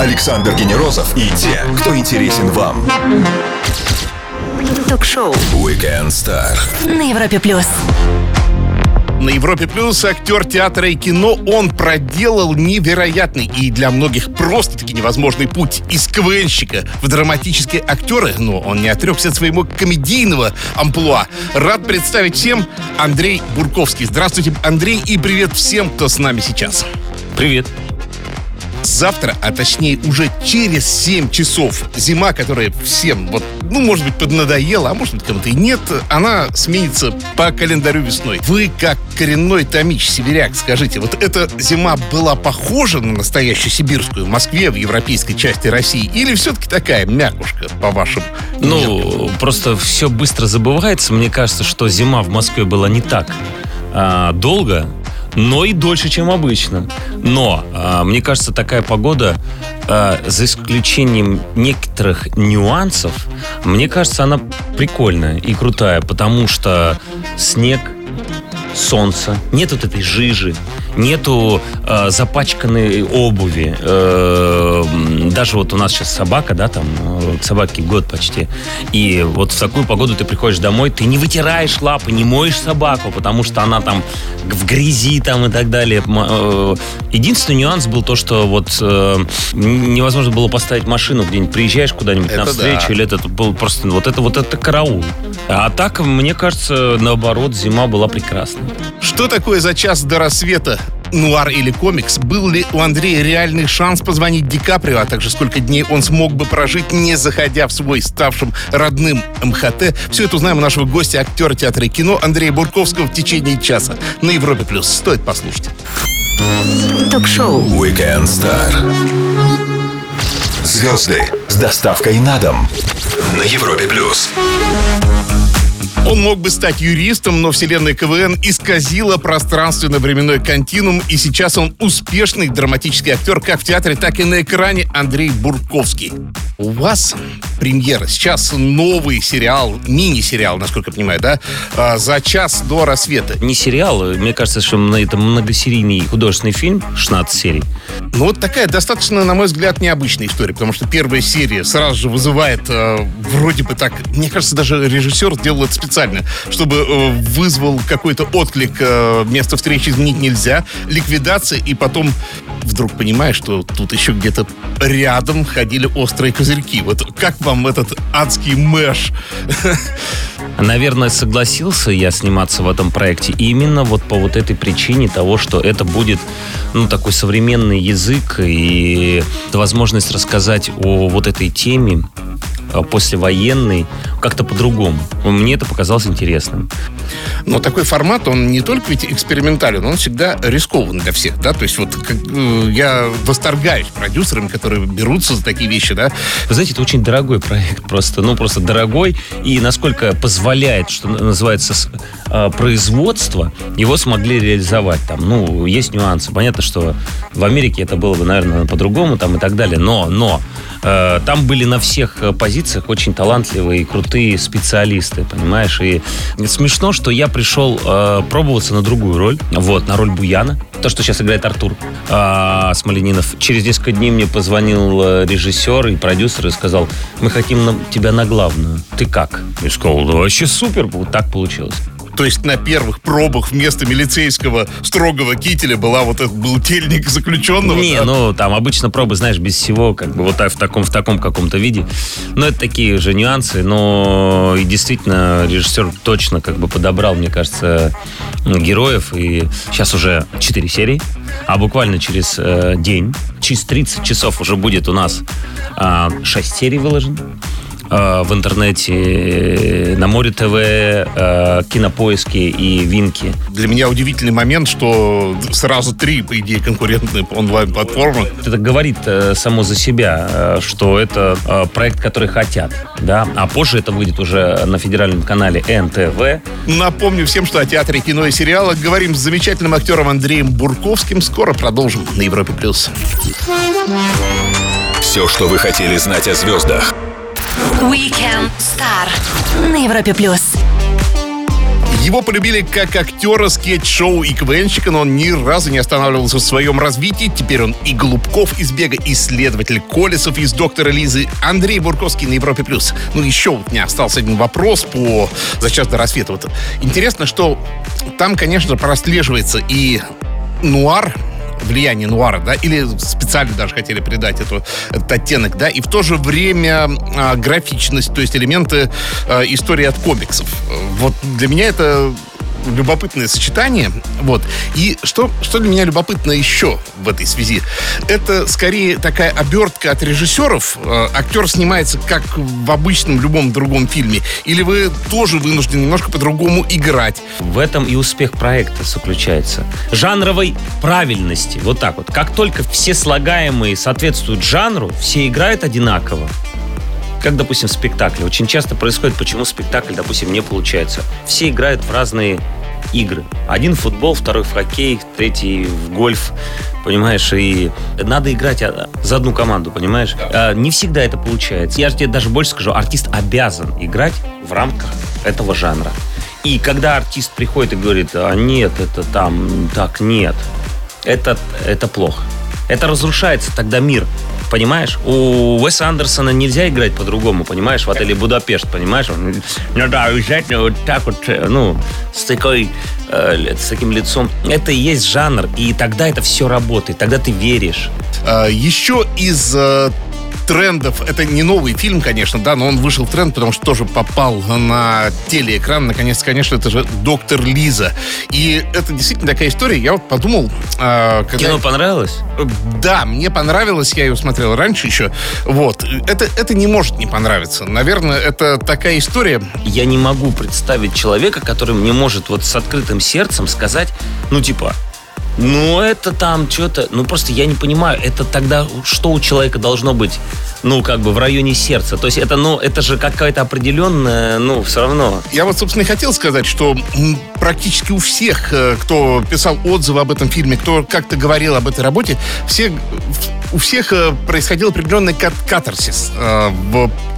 Александр Генерозов и те, кто интересен вам. Ток-шоу Weekend Star. на Европе плюс. На Европе Плюс актер театра и кино он проделал невероятный и для многих просто-таки невозможный путь из КВНщика в драматические актеры, но он не отрекся от своего комедийного амплуа. Рад представить всем Андрей Бурковский. Здравствуйте, Андрей, и привет всем, кто с нами сейчас. Привет. Завтра, а точнее уже через 7 часов, зима, которая всем, вот, ну, может быть, поднадоела, а может быть, кому-то и нет, она сменится по календарю весной. Вы, как коренной томич, сибиряк, скажите, вот эта зима была похожа на настоящую сибирскую в Москве, в европейской части России, или все-таки такая мякушка, по вашим меркам? Ну, просто все быстро забывается. Мне кажется, что зима в Москве была не так а, долго, но и дольше, чем обычно. Но а, мне кажется, такая погода, а, за исключением некоторых нюансов, мне кажется, она прикольная и крутая, потому что снег, солнце, нет вот этой жижи, нету э, запачканной обуви. Э, даже вот у нас сейчас собака, да, там, э, собаке год почти. И вот в такую погоду ты приходишь домой, ты не вытираешь лапы, не моешь собаку, потому что она там в грязи там и так далее. Э, Единственный нюанс был то, что вот э, невозможно было поставить машину где-нибудь, приезжаешь куда-нибудь Это навстречу, да. или это был просто вот это вот это караул. А так, мне кажется, наоборот, зима была прекрасной. Что такое за час до рассвета? Нуар или комикс? Был ли у Андрея реальный шанс позвонить Ди Каприо, а также сколько дней он смог бы прожить, не заходя в свой ставшим родным МХТ? Все это узнаем у нашего гостя, актера театра и кино Андрея Бурковского в течение часа на Европе+. плюс. Стоит послушать. Ток-шоу Weekend Star. Звезды с доставкой на дом на Европе плюс. Он мог бы стать юристом, но вселенная КВН исказила пространственно-временной континуум, и сейчас он успешный драматический актер как в театре, так и на экране Андрей Бурковский. У вас премьера. Сейчас новый сериал, мини-сериал, насколько я понимаю, да? А, За час до рассвета. не сериал, мне кажется, что это многосерийный художественный фильм, 16 серий. Ну, вот такая достаточно, на мой взгляд, необычная история, потому что первая серия сразу же вызывает э, вроде бы так, мне кажется, даже режиссер сделал это специально, чтобы э, вызвал какой-то отклик, э, место встречи изменить нельзя, ликвидация, и потом вдруг понимаешь, что тут еще где-то рядом ходили острые козырьки. Вот как вам этот адский мэш? Наверное, согласился я сниматься в этом проекте именно вот по вот этой причине того, что это будет, ну, такой современный язык и возможность рассказать о вот этой теме а, послевоенной как-то по-другому. Мне это показалось интересным. Но такой формат, он не только ведь экспериментален, он всегда рискован для всех, да, то есть вот как, э, я восторгаюсь продюсерами, которые берутся за такие вещи, да, Вы знаете, это очень дорогой проект, просто, ну, просто дорогой, и насколько позволяет, что называется, э, производство, его смогли реализовать. Там, ну, есть нюансы. Понятно, что в Америке это было бы, наверное, по-другому там и так далее, но, но э, там были на всех э, позициях очень талантливые и крутые специалисты, понимаешь? И смешно, что я пришел э, пробоваться на другую роль, вот, на роль Буяна, то, что сейчас играет Артур а, Смоленинов. Через несколько дней мне позвонил э, режиссер и продюсер и сказал, мы хотим на- тебя на главную. Ты как? Я сказал, да вообще супер, вот так получилось. То есть на первых пробах вместо милицейского строгого кителя была вот этот был тельник заключенного. Не, да? ну там обычно пробы, знаешь, без всего, как бы вот так, в таком, в таком каком-то виде. Но это такие же нюансы, но и действительно режиссер точно как бы подобрал, мне кажется, героев. И сейчас уже 4 серии, а буквально через э, день, через 30 часов уже будет у нас 6 серий выложено. Э, в интернете, э, на Море ТВ, э, Кинопоиске и Винки. Для меня удивительный момент, что сразу три, по идее, конкурентные онлайн-платформы. Это говорит само за себя, что это проект, который хотят, да, а позже это выйдет уже на федеральном канале НТВ. Напомню всем, что о театре, кино и сериалах говорим с замечательным актером Андреем Бурковским. Скоро продолжим на Европе+. плюс. Все, что вы хотели знать о звездах. Weekend Star на Европе плюс. Его полюбили как актера скетч-шоу и КВНщика, но он ни разу не останавливался в своем развитии. Теперь он и Голубков из «Бега», исследователь Колесов из «Доктора Лизы», Андрей Бурковский на Европе+. плюс. Ну, еще вот меня остался один вопрос по «За час до рассвета». Вот интересно, что там, конечно, прослеживается и нуар, влияние нуара, да, или специально даже хотели придать эту, этот оттенок, да, и в то же время а, графичность, то есть элементы а, истории от комиксов. Вот для меня это любопытное сочетание. Вот. И что, что для меня любопытно еще в этой связи? Это скорее такая обертка от режиссеров. Э, актер снимается как в обычном любом другом фильме. Или вы тоже вынуждены немножко по-другому играть? В этом и успех проекта заключается. Жанровой правильности. Вот так вот. Как только все слагаемые соответствуют жанру, все играют одинаково как, допустим, в спектакле. Очень часто происходит, почему спектакль, допустим, не получается. Все играют в разные игры. Один в футбол, второй в хоккей, третий в гольф, понимаешь, и надо играть а, за одну команду, понимаешь? А, не всегда это получается. Я же тебе даже больше скажу, артист обязан играть в рамках этого жанра. И когда артист приходит и говорит, а нет, это там, так, нет, это, это плохо. Это разрушается тогда мир. Понимаешь? У Уэса Андерсона нельзя играть по-другому, понимаешь? В отеле Будапешт, понимаешь? Он, ну да, обязательно вот так вот, э, ну, с такой, э, с таким лицом. Это и есть жанр, и тогда это все работает, тогда ты веришь. А, еще из э, трендов. Это не новый фильм, конечно, да, но он вышел в тренд, потому что тоже попал на телеэкран. Наконец, конечно, это же «Доктор Лиза». И это действительно такая история. Я вот подумал... Э, когда... Кино понравилось? Да, мне понравилось. Я ее смотрел раньше еще. Вот. Это, это не может не понравиться. Наверное, это такая история... Я не могу представить человека, который мне может вот с открытым сердцем сказать, ну, типа, ну, это там что-то... Ну, просто я не понимаю, это тогда что у человека должно быть, ну, как бы в районе сердца? То есть это, ну, это же какая-то определенная, ну, все равно. Я вот, собственно, и хотел сказать, что практически у всех, э, кто писал отзывы об этом фильме, кто как-то говорил об этой работе, все, у всех э, происходил определенный кат катарсис, э,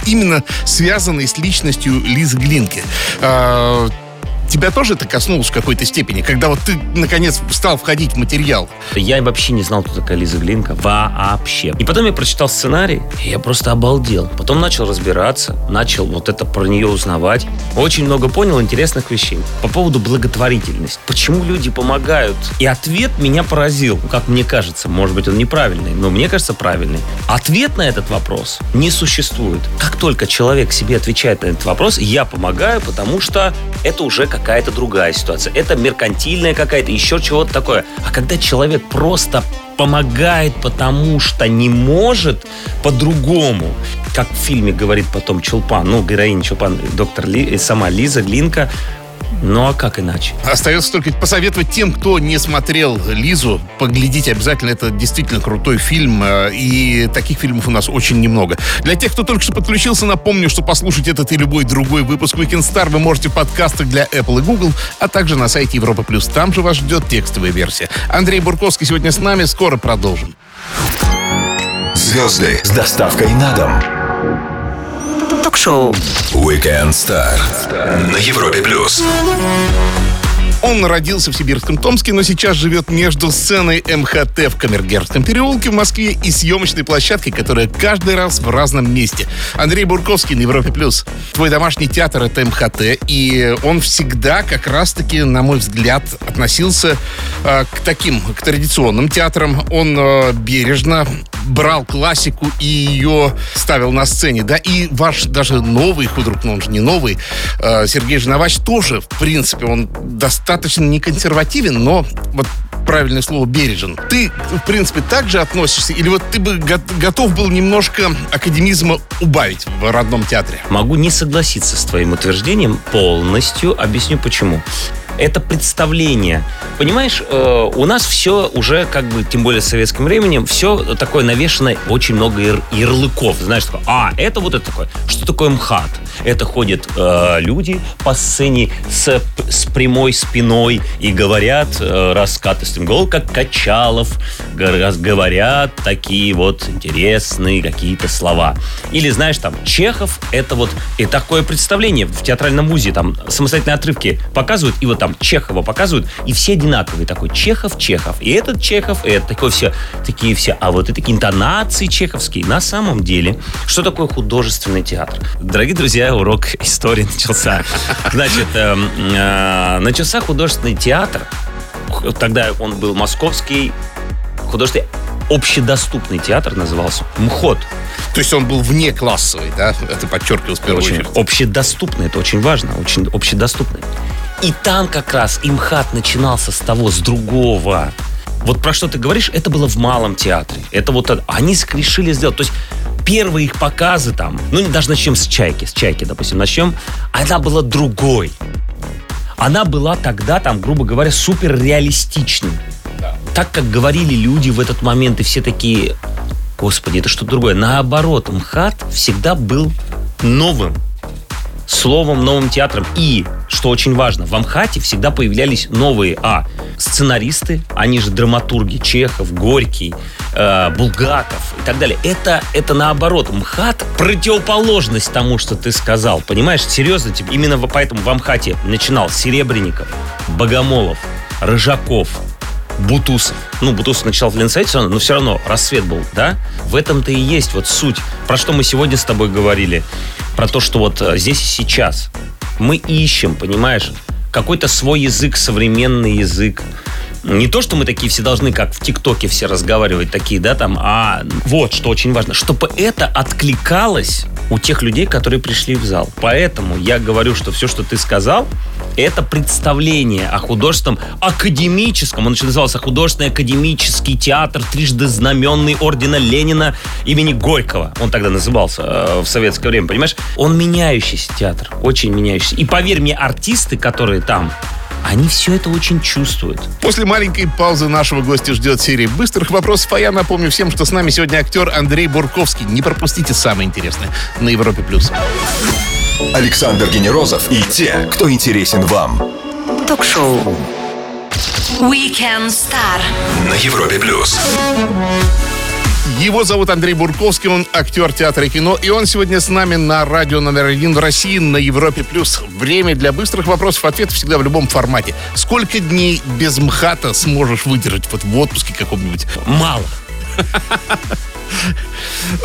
именно связанный с личностью Лизы Глинки тебя тоже это коснулось в какой-то степени, когда вот ты, наконец, стал входить в материал? Я вообще не знал, кто такая Лиза Глинка. Вообще. И потом я прочитал сценарий, и я просто обалдел. Потом начал разбираться, начал вот это про нее узнавать. Очень много понял интересных вещей. По поводу благотворительности. Почему люди помогают? И ответ меня поразил, как мне кажется. Может быть, он неправильный, но мне кажется правильный. Ответ на этот вопрос не существует. Как только человек себе отвечает на этот вопрос, я помогаю, потому что это уже как какая-то другая ситуация. Это меркантильная какая-то, еще чего-то такое. А когда человек просто помогает, потому что не может по-другому. Как в фильме говорит потом Чулпан, ну, героиня Чулпан, доктор Ли, сама Лиза Глинка, ну а как иначе? Остается только посоветовать тем, кто не смотрел Лизу, поглядите обязательно. Это действительно крутой фильм. Э, и таких фильмов у нас очень немного. Для тех, кто только что подключился, напомню, что послушать этот и любой другой выпуск Weekend Star вы можете в подкастах для Apple и Google, а также на сайте Европа Плюс. Там же вас ждет текстовая версия. Андрей Бурковский сегодня с нами. Скоро продолжим. Звезды с доставкой на дом ток-шоу Weekend Star на Европе плюс. Он родился в сибирском Томске, но сейчас живет между сценой МХТ в Камергерском переулке в Москве и съемочной площадкой, которая каждый раз в разном месте. Андрей Бурковский на Европе+. плюс. Твой домашний театр — это МХТ, и он всегда как раз-таки, на мой взгляд, относился э, к таким, к традиционным театрам. Он э, бережно брал классику и ее ставил на сцене, да, и ваш даже новый худрук, но он же не новый, э, Сергей Жиновач тоже, в принципе, он достаточно не консервативен, но вот правильное слово бережен. Ты, в принципе, также относишься? Или вот ты бы готов был немножко академизма убавить в родном театре? Могу не согласиться с твоим утверждением полностью. Объясню почему это представление. Понимаешь, э, у нас все уже, как бы, тем более с советским временем, все такое навешено, очень много яр- ярлыков. Знаешь, такое, а, это вот это такое. Что такое МХАТ? Это ходят э, люди по сцене с, с прямой спиной и говорят э, раскатистым голосом, как Качалов, говорят такие вот интересные какие-то слова. Или, знаешь, там, Чехов, это вот и такое представление в театральном музе, там, самостоятельные отрывки показывают, и вот там Чехова показывают, и все одинаковые. Такой Чехов, Чехов. И этот Чехов, и это такой все, такие все. А вот и такие интонации чеховские. На самом деле, что такое художественный театр? Дорогие друзья, урок истории начался. Значит, э, э, начался художественный театр. Тогда он был московский художественный общедоступный театр назывался МХОТ. То есть он был вне классовый, да? Это подчеркивалось в первую Очень очередь. общедоступный, это очень важно, очень общедоступный. И там как раз имхат начинался с того, с другого. Вот про что ты говоришь, это было в малом театре. Это вот они решили сделать. То есть первые их показы там, ну даже начнем с чайки, с чайки, допустим, начнем, она была другой. Она была тогда там, грубо говоря, супер реалистичной. Так как говорили люди в этот момент, и все такие, господи, это что-то другое. Наоборот, МХАТ всегда был новым словом, новым театром. И, что очень важно, в Амхате всегда появлялись новые, а, сценаристы, они же драматурги, Чехов, Горький, э, Булгаков и так далее. Это, это наоборот, МХАТ противоположность тому, что ты сказал. Понимаешь, серьезно, типа, именно поэтому в Амхате начинал Серебренников, Богомолов, Рыжаков, Бутусов. Ну, Бутусов начал в равно, но все равно рассвет был, да? В этом-то и есть вот суть. Про что мы сегодня с тобой говорили. Про то, что вот э, здесь и сейчас мы ищем, понимаешь, какой-то свой язык, современный язык. Не то, что мы такие все должны, как в ТикТоке все разговаривать, такие, да, там, а вот, что очень важно, чтобы это откликалось у тех людей, которые пришли в зал. Поэтому я говорю, что все, что ты сказал, это представление о художественном академическом, он еще назывался художественный академический театр, трижды знаменный ордена Ленина имени Горького. Он тогда назывался э, в советское время, понимаешь? Он меняющийся театр, очень меняющийся. И поверь мне, артисты, которые там, они все это очень чувствуют. После маленькой паузы нашего гостя ждет серия быстрых вопросов, а я напомню всем, что с нами сегодня актер Андрей Бурковский. Не пропустите самое интересное на Европе+. плюс. Александр Генерозов и те, кто интересен вам. Ток-шоу. Weekend Star. На Европе плюс. Его зовут Андрей Бурковский, он актер театра и кино, и он сегодня с нами на радио номер один в России на Европе+. плюс. Время для быстрых вопросов, ответов всегда в любом формате. Сколько дней без МХАТа сможешь выдержать вот в отпуске каком-нибудь? Мало.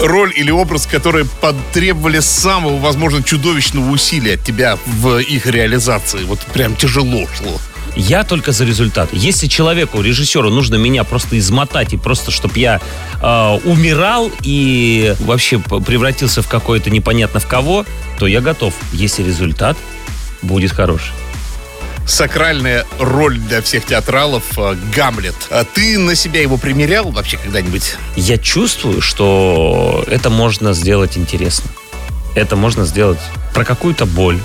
Роль или образ, которые потребовали самого, возможно, чудовищного усилия от тебя в их реализации. Вот прям тяжело шло. Я только за результат. Если человеку, режиссеру, нужно меня просто измотать и просто, чтобы я э, умирал и вообще превратился в какое-то непонятно в кого, то я готов. Если результат будет хороший. Сакральная роль для всех театралов э, Гамлет. А ты на себя его примерял вообще когда-нибудь? Я чувствую, что это можно сделать интересно. Это можно сделать про какую-то боль.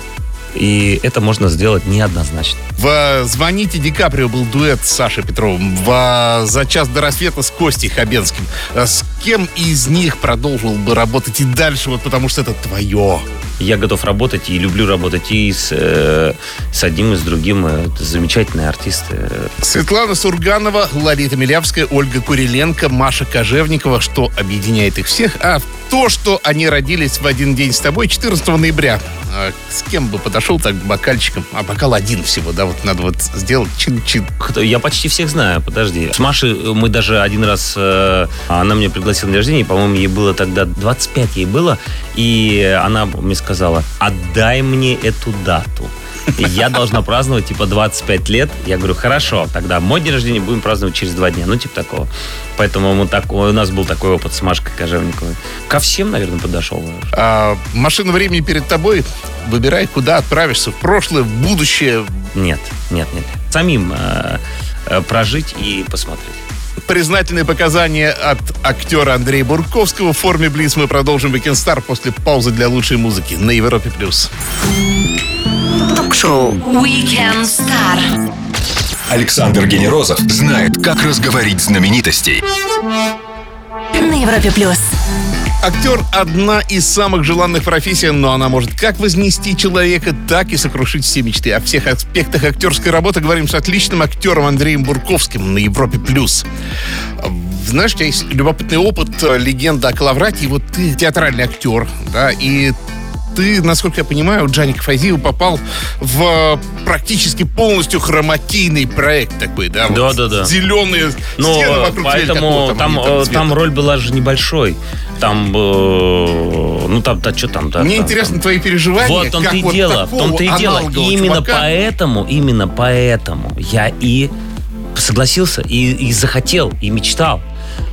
И это можно сделать неоднозначно. В «Звоните Ди Каприо» был дуэт с Сашей Петровым. В «За час до рассвета» с Костей Хабенским. А С кем из них продолжил бы работать и дальше, вот потому что это твое? Я готов работать и люблю работать и с, э, с одним, и с другим. Э, Это замечательные артисты. Э, Светлана Сурганова, Ларита Милявская, Ольга Куриленко, Маша Кожевникова. Что объединяет их всех? А то, что они родились в один день с тобой, 14 ноября. А с кем бы подошел так бокальчиком? А бокал один всего, да, вот надо вот сделать чин-чин. Я почти всех знаю, подожди. С Машей мы даже один раз, она меня пригласила на день рождения, по-моему, ей было тогда 25 ей было, и она мне сказала, отдай мне эту дату. Я должна праздновать, типа, 25 лет. Я говорю, хорошо, тогда мой день рождения будем праздновать через два дня. Ну, типа такого. Поэтому мы так, у нас был такой опыт с Машкой Кожевниковой. Ко всем, наверное, подошел. А машина времени перед тобой. Выбирай, куда отправишься. В прошлое, в будущее. Нет, нет, нет. Самим э, э, прожить и посмотреть. Признательные показания от актера Андрея Бурковского в форме Блиц мы продолжим Weekend Star после паузы для лучшей музыки на Европе+. плюс. Ток-шоу. Weekend Star. Александр Генерозов знает, как разговорить знаменитостей. На Европе плюс. Актер – одна из самых желанных профессий, но она может как вознести человека, так и сокрушить все мечты. О всех аспектах актерской работы говорим с отличным актером Андреем Бурковским на Европе+. плюс. Знаешь, у тебя есть любопытный опыт, э, легенда о Калаврате, вот ты театральный актер, да, и ты, насколько я понимаю, Джаник Файзиев попал в практически полностью хромакийный проект такой, да? Да, вот да, да. Зеленые Но стены вокруг поэтому там, они э, цвета. там роль была же небольшой. Там, э, ну там, да, что там, да. Мне там, интересно там. твои переживания. Вот том-то и вот дело, в том-то и дело. аналогового Именно чувака поэтому, именно поэтому я и согласился, и, и захотел, и мечтал.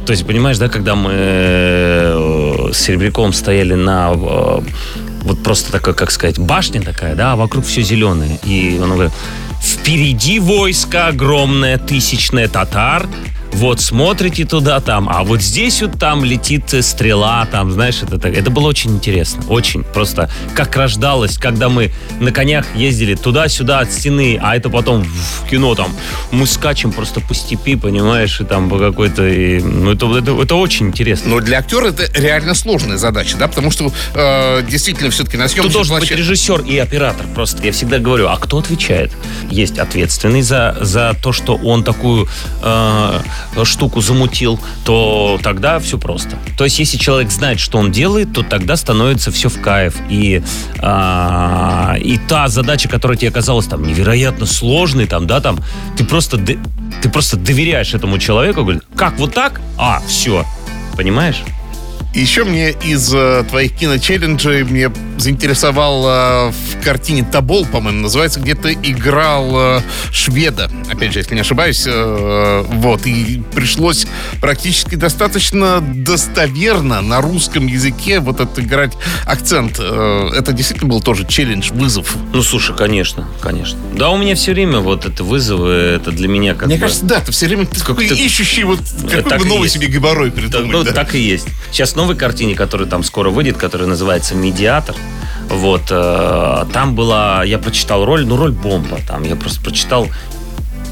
То есть, понимаешь, да, когда мы э, с Серебряковым стояли на э, вот просто такая, как сказать, башня такая, да, а вокруг все зеленое. И он говорит, впереди войско огромное, тысячное татар, вот смотрите туда, там, а вот здесь вот там летит стрела, там, знаешь, это, так- это было очень интересно, очень просто, как рождалось, когда мы на конях ездили туда-сюда от стены, а это потом в кино там, мы скачем просто по степи, понимаешь, и там по какой-то, и, ну, это, это, это очень интересно. Но для актера это реально сложная задача, да, потому что э, действительно все-таки на Тут съемочной должен быть площадке- режиссер и оператор. Просто я всегда говорю, а кто отвечает? Есть ответственный за, за то, что он такую э, штуку замутил, то тогда все просто. То есть, если человек знает, что он делает, то тогда становится все в кайф. И, а, и та задача, которая тебе казалась там невероятно сложной, там, да, там, ты просто, ты просто доверяешь этому человеку, говорит, как вот так? А, все. Понимаешь? Еще мне из э, твоих киночелленджей мне заинтересовал э, в картине «Тобол», по-моему, называется, где ты играл э, шведа. Опять же, если не ошибаюсь. э, вот. И пришлось практически достаточно достоверно на русском языке вот отыграть акцент. Э, это действительно был тоже челлендж, вызов. Ну, слушай, конечно, конечно. Да, у меня все время вот это вызовы, это для меня как Мне бы... кажется, да, ты все время ты такой ты- ищущий, вот какой так бы новый себе геморрой Так, придумать. ну, да. так и есть. Сейчас новой картине, которая там скоро выйдет, которая называется «Медиатор», вот, э, там была, я прочитал роль, ну, роль бомба, там, я просто прочитал,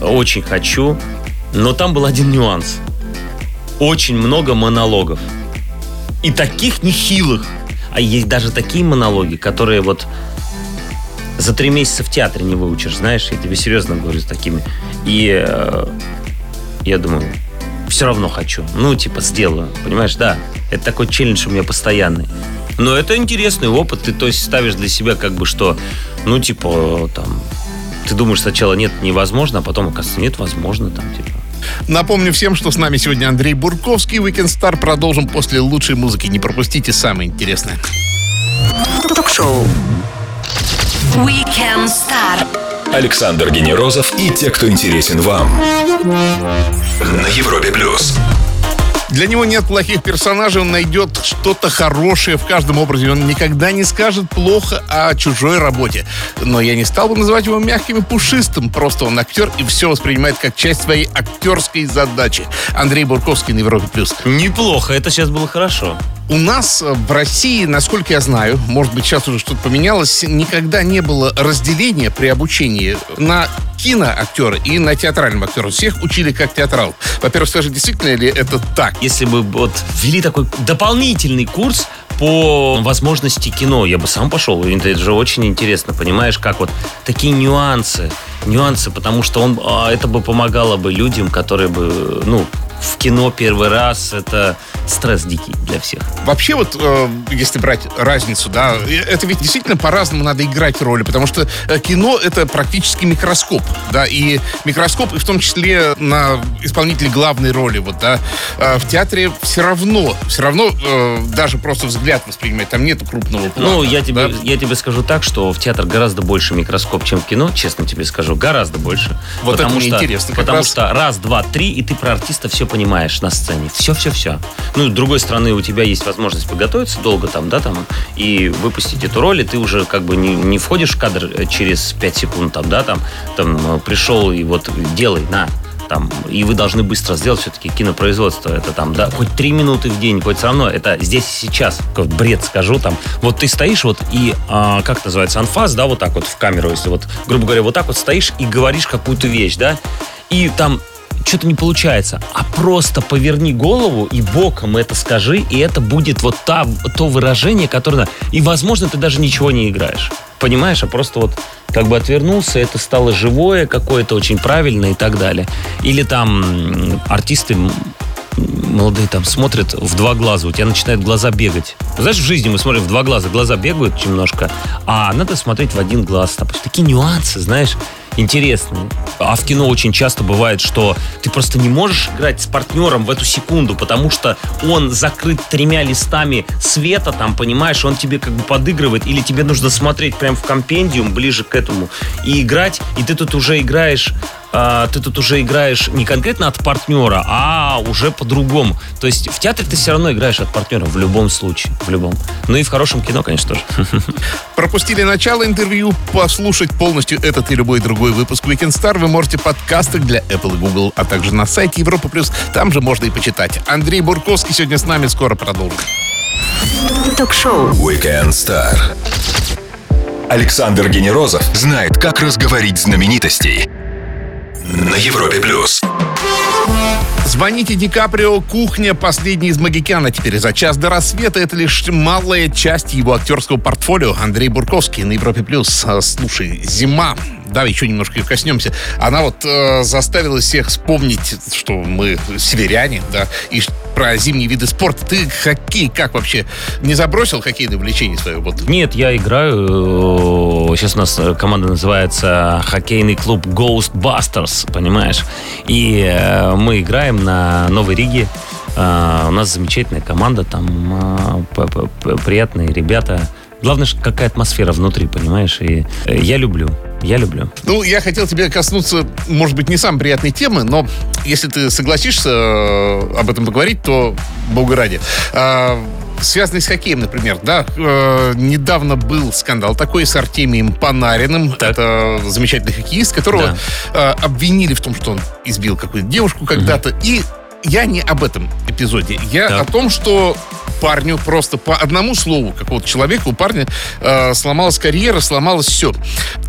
очень хочу, но там был один нюанс. Очень много монологов. И таких нехилых. А есть даже такие монологи, которые вот за три месяца в театре не выучишь, знаешь, я тебе серьезно говорю с такими. И э, я думаю, все равно хочу. Ну, типа, сделаю. Понимаешь, да. Это такой челлендж у меня постоянный. Но это интересный опыт. Ты, то есть, ставишь для себя как бы, что, ну, типа, там, ты думаешь сначала нет, невозможно, а потом, оказывается, нет, возможно, там, типа. Напомню всем, что с нами сегодня Андрей Бурковский. Weekend Star продолжим после лучшей музыки. Не пропустите самое интересное. Ток-шоу. Weekend Star. Александр Генерозов и те, кто интересен вам. На Европе плюс. Для него нет плохих персонажей, он найдет что-то хорошее в каждом образе. Он никогда не скажет плохо о чужой работе. Но я не стал бы называть его мягким и пушистым. Просто он актер и все воспринимает как часть своей актерской задачи. Андрей Бурковский на Европе+. плюс. Неплохо, это сейчас было хорошо. У нас э, в России, насколько я знаю, может быть, сейчас уже что-то поменялось, никогда не было разделения при обучении на киноактера и на театрального актера. Всех учили как театрал. Во-первых, скажи, действительно ли это так? Если бы вот ввели такой дополнительный курс по возможности кино, я бы сам пошел. Это же очень интересно, понимаешь, как вот такие нюансы, нюансы, потому что он, а, это бы помогало бы людям, которые бы, ну, в кино первый раз, это стресс дикий для всех. Вообще вот, э, если брать разницу, да, это ведь действительно по-разному надо играть роли, потому что э, кино это практически микроскоп, да, и микроскоп, и в том числе на исполнителей главной роли, вот, да, Э, в театре все равно, все равно э, даже просто взгляд воспринимать, там нету крупного плана. Ну, я тебе, да. я тебе скажу так, что в театр гораздо больше микроскоп, чем в кино, честно тебе скажу, гораздо больше. Вот это потому мне что, интересно Потому раз. что раз, два, три, и ты про артиста все понимаешь на сцене. Все-все-все. Ну, с другой стороны, у тебя есть возможность подготовиться долго там, да, там, и выпустить эту роль, и ты уже как бы не, не входишь в кадр э, через 5 секунд, там, да, там, там, э, пришел и вот делай, на, там, и вы должны быстро сделать все-таки кинопроизводство. Это там, да, хоть три минуты в день, хоть все равно, это здесь и сейчас. Как бред скажу, там, вот ты стоишь вот и, а, как называется, анфас, да, вот так вот в камеру, если вот, грубо говоря, вот так вот стоишь и говоришь какую-то вещь, да, и там что-то не получается. А просто поверни голову и боком это скажи, и это будет вот та, то выражение, которое... И, возможно, ты даже ничего не играешь. Понимаешь, а просто вот как бы отвернулся, это стало живое какое-то, очень правильное и так далее. Или там артисты молодые там смотрят в два глаза, у тебя начинают глаза бегать. Знаешь, в жизни мы смотрим в два глаза, глаза бегают немножко, а надо смотреть в один глаз. Там такие нюансы, знаешь, интересные. А в кино очень часто бывает, что ты просто не можешь играть с партнером в эту секунду, потому что он закрыт тремя листами света, там, понимаешь, он тебе как бы подыгрывает, или тебе нужно смотреть прям в компендиум ближе к этому и играть, и ты тут уже играешь а, ты тут уже играешь не конкретно от партнера, а уже по-другому. То есть в театре ты все равно играешь от партнера в любом случае, в любом. Ну и в хорошем кино, конечно, тоже. Пропустили начало интервью? Послушать полностью этот и любой другой выпуск Weekend Star вы можете в подкастах для Apple и Google, а также на сайте Европа Плюс. Там же можно и почитать. Андрей Бурковский сегодня с нами. Скоро продолжим. Ток-шоу. Weekend Star. Александр Генерозов знает, как разговорить знаменитостей. На Европе Плюс. Звоните Ди Каприо, кухня, последний из Магикяна. Теперь за час до рассвета. Это лишь малая часть его актерского портфолио. Андрей Бурковский на Европе Плюс. А, Слушай, зима. Да, еще немножко ее коснемся. Она вот э, заставила всех вспомнить, что мы северяне, да, и про зимние виды спорта. Ты хоккей как вообще? Не забросил хоккейное увлечение свое? Вот Нет, я играю. Сейчас у нас э, команда называется хоккейный клуб Ghostbusters, понимаешь? И э, мы играем на Новой Риге. Э, У нас замечательная команда, там э, приятные ребята. Главное, какая атмосфера внутри, понимаешь? И э, я люблю, я люблю. Ну, я хотел тебе коснуться, может быть, не самой приятной темы, но если ты согласишься э, об этом поговорить, то бога ради. Связанный с хоккеем, например, да, э, недавно был скандал такой с Артемием Панариным. Так. Это замечательный хоккеист, которого э, обвинили в том, что он избил какую-то девушку когда-то. И я не об этом эпизоде. Я Так. о том, что парню просто по одному слову какого-то человека у парня э, сломалась карьера, сломалось все.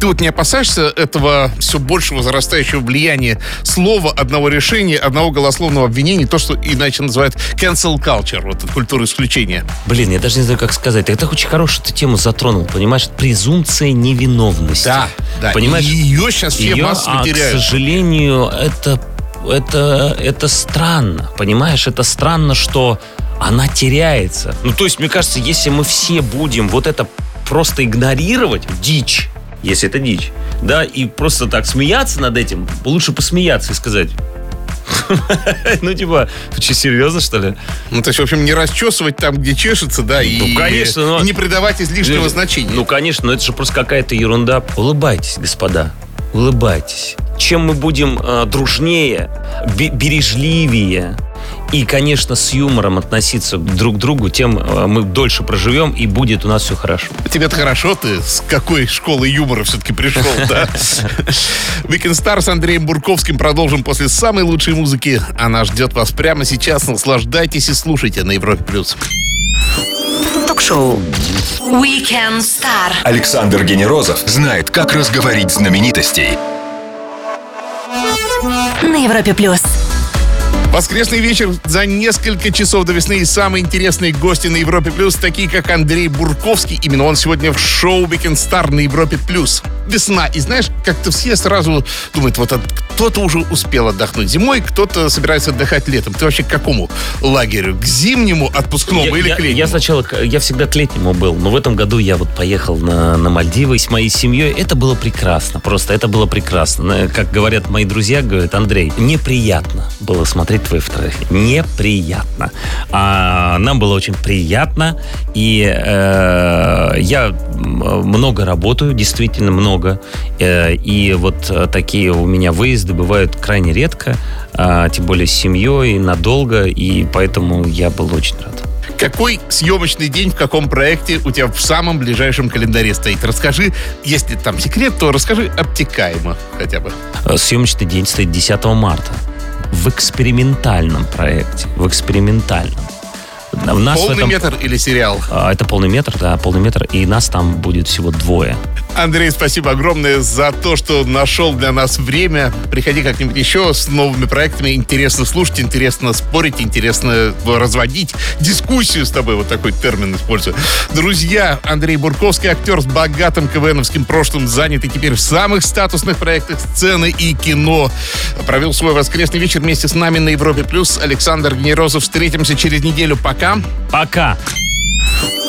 Ты вот не опасаешься этого все больше возрастающего влияния слова, одного решения, одного голословного обвинения, то, что иначе называют cancel culture, вот эту культуру исключения. Блин, я даже не знаю, как сказать. Ты так очень хорошую ты тему затронул, понимаешь? Презумпция невиновности. да. Понимаешь? И ее сейчас все Её, массово а, теряют. к сожалению, это, это, это странно. Понимаешь, это странно, что она теряется. Ну, то есть, мне кажется, если мы все будем вот это просто игнорировать, дичь, если это дичь, да, и просто так смеяться над этим, лучше посмеяться и сказать, ну, типа, ты что, серьезно, что ли? Ну, то есть, в общем, не расчесывать там, где чешется, да, и, Ну, конечно, но- и не придавать излишнего Ну, значения. Ну, конечно, но это же просто какая-то ерунда. Улыбайтесь, господа. Улыбайтесь. Чем мы будем э, дружнее, бе- бережливее и, конечно, с юмором относиться друг к другу, тем э, мы дольше проживем и будет у нас все хорошо. Тебе-то хорошо, ты с какой школы юмора все-таки пришел, да? Weekend Star с Андреем Бурковским продолжим после самой лучшей музыки. Она ждет вас прямо сейчас. Наслаждайтесь и слушайте на Европе+. плюс. Ток-шоу. Weekend Star. Александр Генерозов знает, как разговорить знаменитостей. На Европе плюс. Воскресный вечер за несколько часов до весны и самые интересные гости на Европе Плюс, такие как Андрей Бурковский. Именно он сегодня в шоу Weekend Star на Европе Плюс. Весна. И знаешь, как-то все сразу думают, вот от- кто-то уже успел отдохнуть зимой, кто-то собирается отдыхать летом. Ты вообще к какому лагерю? К зимнему отпускному я, или я- к летнему? я сначала, я всегда к летнему был, но в этом году я вот поехал на, на Мальдивы с моей семьей. Это было прекрасно, просто это было прекрасно. Как говорят мои друзья, говорят, Андрей, неприятно было смотреть твои фотографии. Неприятно. А нам было очень приятно, и э, я много работаю, действительно много. Э, и вот э, такие у меня выезды бывают крайне редко, а, тем более с семьей, надолго, и поэтому я был очень рад. Какой съемочный день в каком проекте у тебя в самом ближайшем календаре стоит? Расскажи, если там секрет, то расскажи обтекаемо хотя бы. Э, Съемочный день стоит 10 марта. В экспериментальном проекте. В экспериментальном. У нас в Полный этом- метр или сериал? А, Это полный метр, да, полный метр. И нас там будет всего двое. Андрей, спасибо огромное за то, что нашел для нас время. Приходи как-нибудь еще с новыми проектами. Интересно слушать, интересно спорить, интересно разводить дискуссию с тобой. Вот такой термин использую. Друзья, Андрей Бурковский, актер с богатым КВНовским прошлым, занятый теперь в самых статусных проектах сцены и кино. Провел свой воскресный вечер вместе с нами на Европе+. плюс. Александр Генерозов. Встретимся через неделю. Пока. Пока.